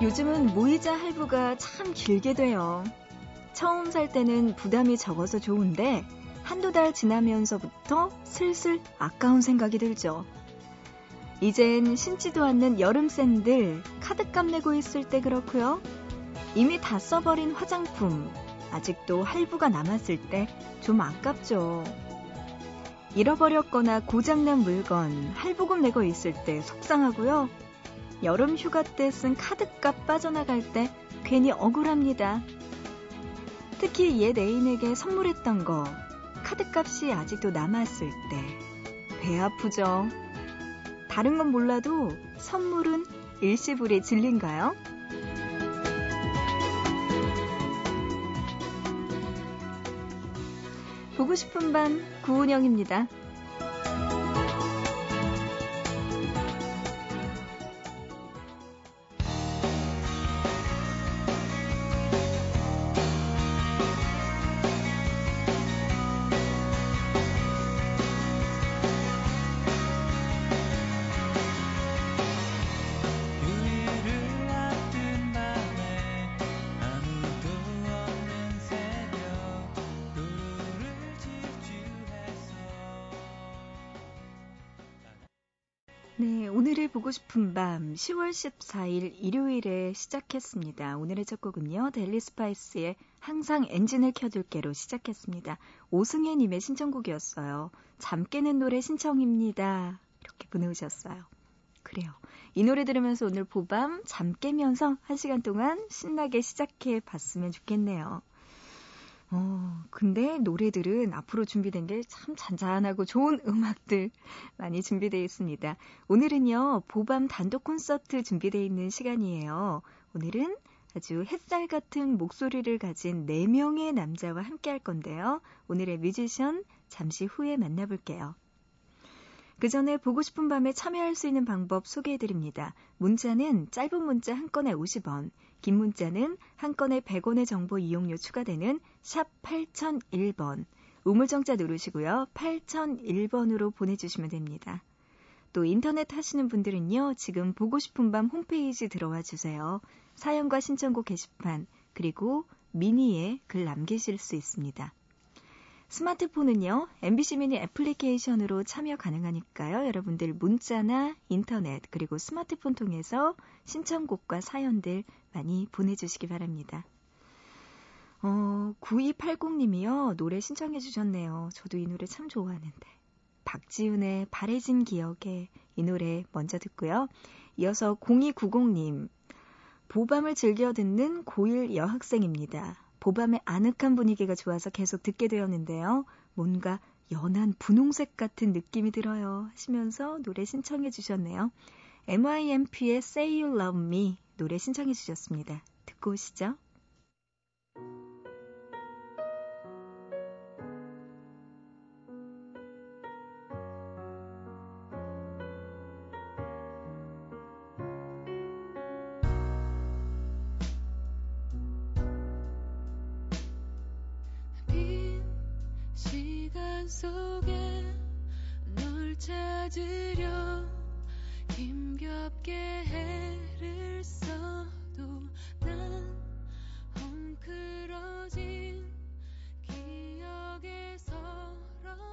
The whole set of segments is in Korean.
요즘은 무이자 할부가 참 길게 돼요. 처음 살 때는 부담이 적어서 좋은데 한두 달 지나면서부터 슬슬 아까운 생각이 들죠. 이젠 신지도 않는 여름 샌들 카드값 내고 있을 때 그렇고요. 이미 다 써버린 화장품 아직도 할부가 남았을 때 좀 아깝죠. 잃어버렸거나 고장난 물건 할부금 내고 있을 때 속상하고요. 여름 휴가 때 쓴 카드값 빠져나갈 때 괜히 억울합니다. 특히 옛 애인에게 선물했던 거 카드값이 아직도 남았을 때 배 아프죠. 다른 건 몰라도 선물은 일시불이 진리인가요? 보고 싶은 밤 구은영입니다. 1일 보고 싶은 밤 10월 14일 일요일에 시작했습니다. 오늘의 첫 곡은요. 델리 스파이스의 항상 엔진을 켜둘게로 시작했습니다. 오승혜 님의 신청곡이었어요. 잠 깨는 노래 신청입니다. 이렇게 보내오셨어요. 그래요. 이 노래 들으면서 오늘 보밤 잠 깨면서 한 시간 동안 신나게 시작해 봤으면 좋겠네요. 어, 근데 노래들은 앞으로 준비된 게 참 잔잔하고 좋은 음악들 많이 준비되어 있습니다. 오늘은요, 보밤 단독 콘서트 준비되어 있는 시간이에요. 오늘은 아주 햇살 같은 목소리를 가진 4명의 남자와 함께 할 건데요. 오늘의 뮤지션 잠시 후에 만나볼게요. 그 전에 보고 싶은 밤에 참여할 수 있는 방법 소개해드립니다. 문자는 짧은 문자 한 건에 50원, 긴 문자는 한 건에 100원의 정보 이용료 추가되는 샵 8001번, 우물정자 누르시고요. 8001번으로 보내주시면 됩니다. 또 인터넷 하시는 분들은요. 지금 보고 싶은 밤 홈페이지 들어와 주세요. 사연과 신청곡 게시판, 그리고 미니에 글 남기실 수 있습니다. 스마트폰은요, MBC 미니 애플리케이션으로 참여 가능하니까요. 여러분들 문자나 인터넷, 그리고 스마트폰 통해서 신청곡과 사연들 많이 보내주시기 바랍니다. 어, 9280님이요. 노래 신청해 주셨네요. 저도 이 노래 참 좋아하는데. 박지훈의 바래진 기억에 이 노래 먼저 듣고요. 이어서 0290님. 보밤을 즐겨 듣는 고1 여학생입니다. 보밤의 아늑한 분위기가 좋아서 계속 듣게 되었는데요. 뭔가 연한 분홍색 같은 느낌이 들어요. 하시면서 노래 신청해 주셨네요. MIMP의 Say You Love Me 노래 신청해 주셨습니다. 듣고 오시죠. 속에 널 찾으려 힘겹게 해를 써도 난 헝클어진 기억에 서러워지고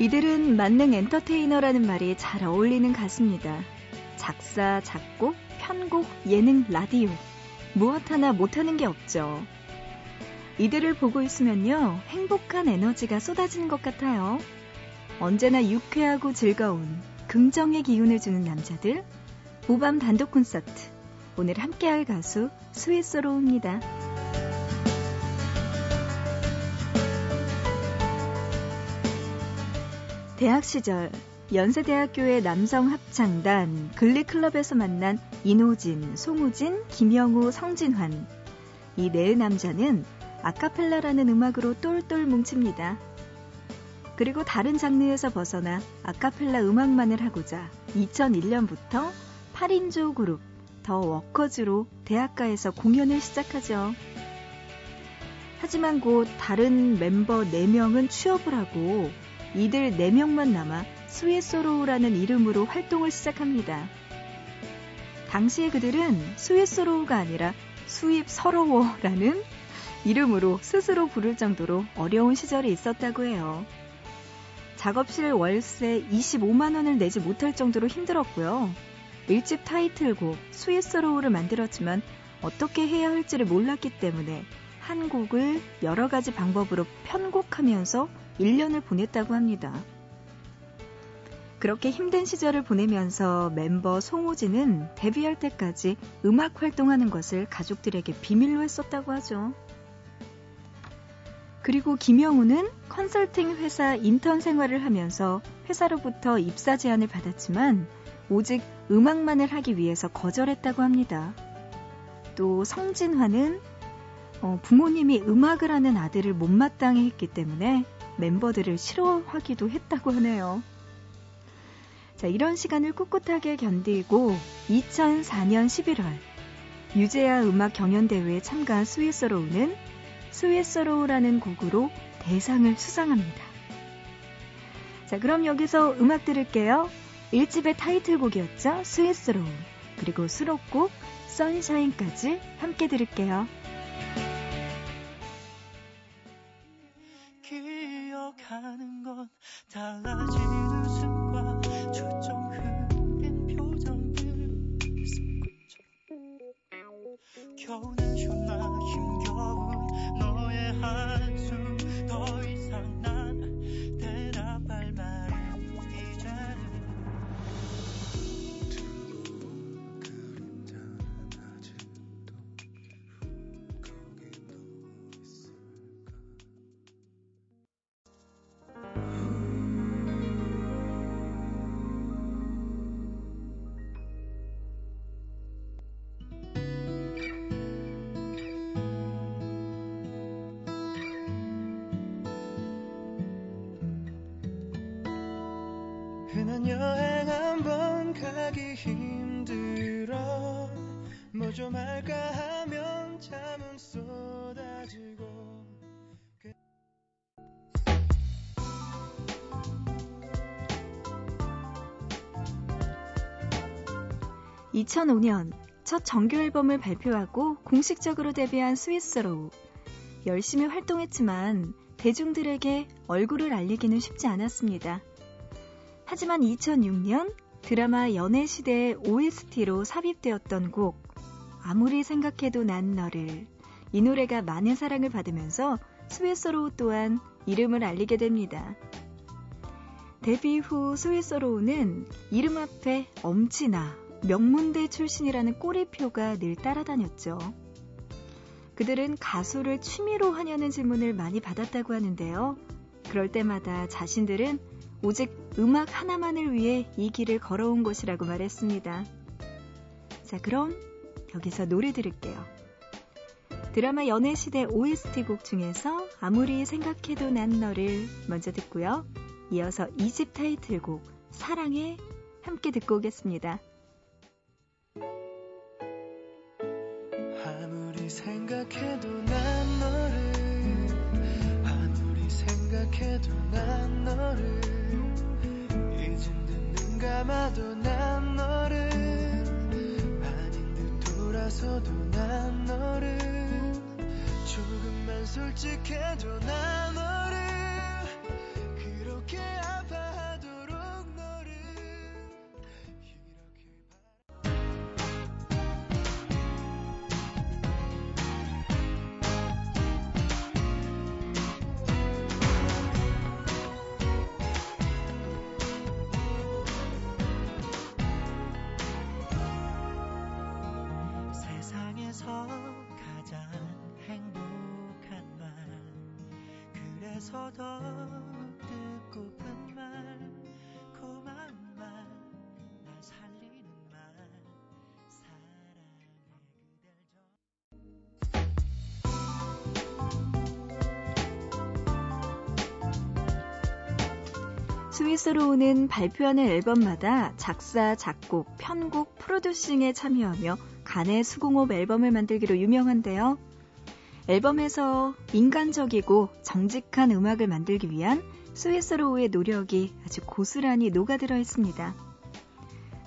이들은 만능 엔터테이너라는 말이 잘 어울리는 가수입니다. 작사, 작곡, 편곡, 예능, 라디오. 무엇 하나 못하는 게 없죠. 이들을 보고 있으면요, 행복한 에너지가 쏟아지는 것 같아요. 언제나 유쾌하고 즐거운 긍정의 기운을 주는 남자들. 오밤 단독 콘서트. 오늘 함께할 가수 스위스로입니다. 대학 시절 연세대학교의 남성 합창단 글리클럽에서 만난 이노진, 송우진, 김영우, 성진환. 이 네 남자는 아카펠라라는 음악으로 똘똘 뭉칩니다. 그리고 다른 장르에서 벗어나 아카펠라 음악만을 하고자 2001년부터 8인조 그룹 더 워커즈로 대학가에서 공연을 시작하죠. 하지만 곧 다른 멤버 4명은 취업을 하고 이들 4명만 남아 스윗소로우라는 이름으로 활동을 시작합니다. 당시에 그들은 스윗소로우가 아니라 수입 서러워라는 이름으로 스스로 부를 정도로 어려운 시절이 있었다고 해요. 작업실 월세 25만 원을 내지 못할 정도로 힘들었고요. 일집 타이틀곡 스윗소로우를 만들었지만 어떻게 해야 할지를 몰랐기 때문에 한 곡을 여러 가지 방법으로 편곡하면서 1년을 보냈다고 합니다. 그렇게 힘든 시절을 보내면서 멤버 송호진은 데뷔할 때까지 음악 활동하는 것을 가족들에게 비밀로 했었다고 하죠. 그리고 김영우는 컨설팅 회사 인턴 생활을 하면서 회사로부터 입사 제안을 받았지만 오직 음악만을 하기 위해서 거절했다고 합니다. 또 성진화는 어, 부모님이 음악을 하는 아들을 못마땅해 했기 때문에 멤버들을 싫어하기도 했다고 하네요. 자, 이런 시간을 꿋꿋하게 견디고 2004년 11월 유재하 음악 경연대회에 참가한 스위스로우는 스위스로우라는 곡으로 대상을 수상합니다. 자, 그럼 여기서 음악 들을게요. 1집의 타이틀곡이었죠. 스위스로우. 그리고 수록곡 선샤인까지 함께 들을게요. 하는 건 달라진 웃 가기 힘들어 뭐 좀 할까 하면 잠은 쏟아지고 그... 2005년 첫 정규 앨범을 발표하고 공식적으로 데뷔한 스위스로우. 열심히 활동했지만 대중들에게 얼굴을 알리기는 쉽지 않았습니다. 하지만 2006년 드라마 연애시대의 OST로 삽입되었던 곡 아무리 생각해도 난 너를 이 노래가 많은 사랑을 받으면서 스위스로우 또한 이름을 알리게 됩니다. 데뷔 후 스위스로우는 이름 앞에 엄지나 명문대 출신이라는 꼬리표가 늘 따라다녔죠. 그들은 가수를 취미로 하냐는 질문을 많이 받았다고 하는데요. 그럴 때마다 자신들은 오직 음악 하나만을 위해 이 길을 걸어온 것이라고 말했습니다. 자, 그럼 여기서 노래 들을게요. 드라마 연애시대 OST 곡 중에서 아무리 생각해도 난 너를 먼저 듣고요. 이어서 2집 타이틀곡 사랑해 함께 듣고 오겠습니다. 아무리 생각해도 난 너를 아무리 생각해도 난 너를 감아도 난 너를. 아닌 듯 돌아서도 난 너를. 조금만 솔직해도 난 너를 스위스로 오는 발표하는 앨범마다 작사, 작곡, 편곡, 프로듀싱에 참여하며 간의 수공업 앨범을 만들기로 유명한데요. 앨범에서 인간적이고 정직한 음악을 만들기 위한 스위스로우의 노력이 아주 고스란히 녹아들어 있습니다.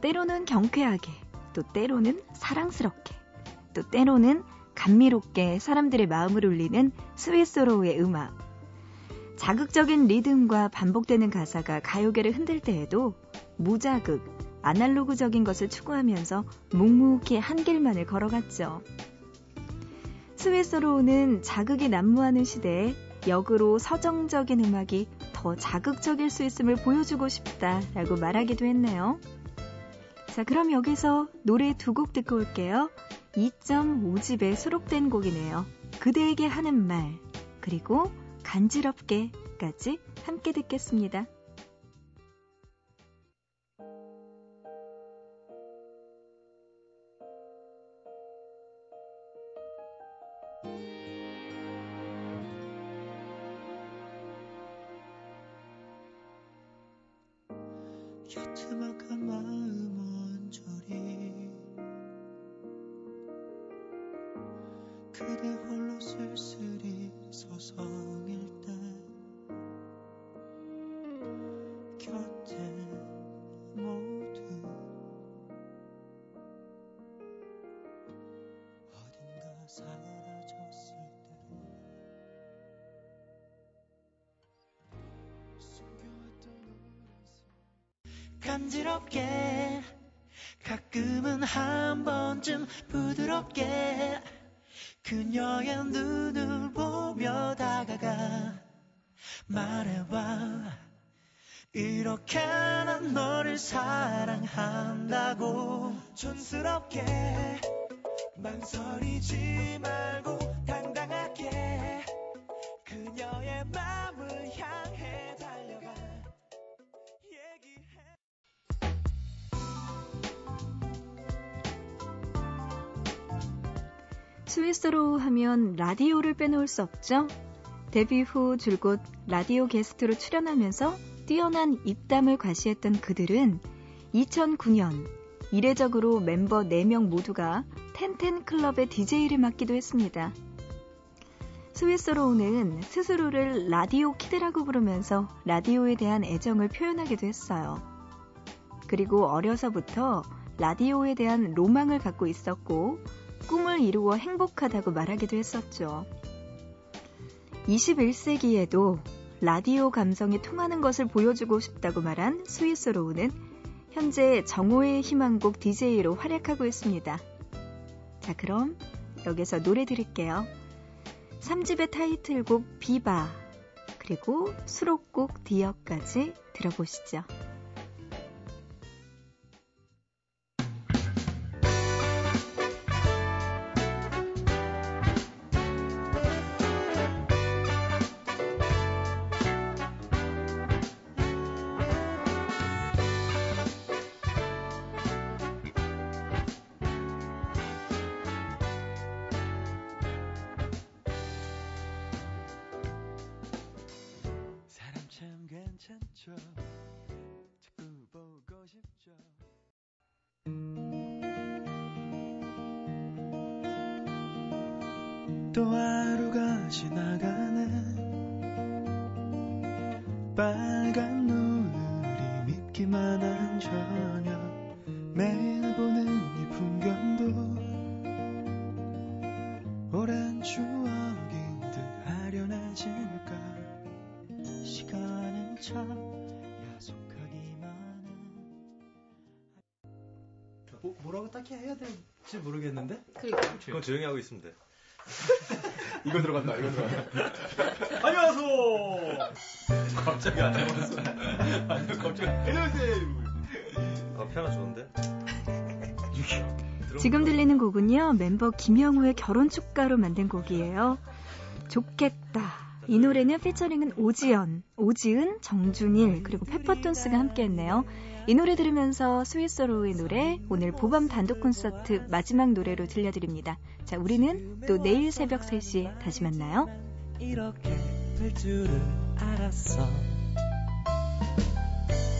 때로는 경쾌하게, 또 때로는 사랑스럽게, 또 때로는 감미롭게 사람들의 마음을 울리는 스위스로우의 음악. 자극적인 리듬과 반복되는 가사가 가요계를 흔들 때에도 무자극, 아날로그적인 것을 추구하면서 묵묵히 한 길만을 걸어갔죠. 스위스로우는 자극이 난무하는 시대에 역으로 서정적인 음악이 더 자극적일 수 있음을 보여주고 싶다라고 말하기도 했네요. 자, 그럼 여기서 노래 두 곡 듣고 올게요. 2.5집에 수록된 곡이네요. 그대에게 하는 말, 그리고 간지럽게까지 함께 듣겠습니다. 홀로 쓸쓸히 서성일 때 곁에 모두 어딘가 사라졌을 때 숨겨왔던 간지럽게 가끔은 한 번쯤 부드럽게 그녀의 눈을 보며 다가가 말해봐 이렇게 난 너를 사랑한다고. 촌스럽게 망설이지 말고 스윗소로우 하면 라디오를 빼놓을 수 없죠. 데뷔 후 줄곧 라디오 게스트로 출연하면서 뛰어난 입담을 과시했던 그들은 2009년 이례적으로 멤버 4명 모두가 텐텐 클럽의 DJ를 맡기도 했습니다. 스윗소로우는 스스로를 라디오 kid라고 부르면서 라디오에 대한 애정을 표현하기도 했어요. 그리고 어려서부터 라디오에 대한 로망을 갖고 있었고 꿈을 이루어 행복하다고 말하기도 했었죠. 21세기에도 라디오 감성이 통하는 것을 보여주고 싶다고 말한 스위스 로우는 현재 정오의 희망곡 DJ로 활약하고 있습니다. 자, 그럼 여기서 노래 드릴게요. 3집의 타이틀곡 비바, 그리고 수록곡 디어까지 들어보시죠. 괜찮죠? 자꾸 보고 싶죠? 또 하루가 지나가네. 빨간 노을이 믿기만 한 저녁. 매일 보는 이 풍경도 될지 모르겠는데? 그건 조용히 하고 있으면 돼. 이거 들어간다, 이거 들어간다. 안녕하세요! 갑자기 안 해봤어. 갑자기, 안녕하세요! 아, 피아노 좋은데? 지금 들리는 곡은요, 멤버 김영우의 결혼 축가로 만든 곡이에요. 좋겠다. 이 노래는 피처링은 오지연, 오지은, 정준일 그리고 페퍼톤스가 함께했네요. 이 노래 들으면서 스위스로의 노래 오늘 보밤 단독 콘서트 마지막 노래로 들려드립니다. 자, 우리는 또 내일 새벽 3시에 다시 만나요. 이렇게 될 줄을 알았어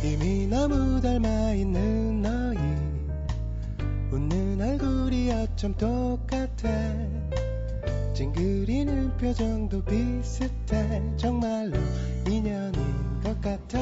이미 너무 닮아 있는 너희 웃는 얼굴이 어쩜 똑같아 찡그리는 표정도 비슷해. 정말로 인연인 것 같아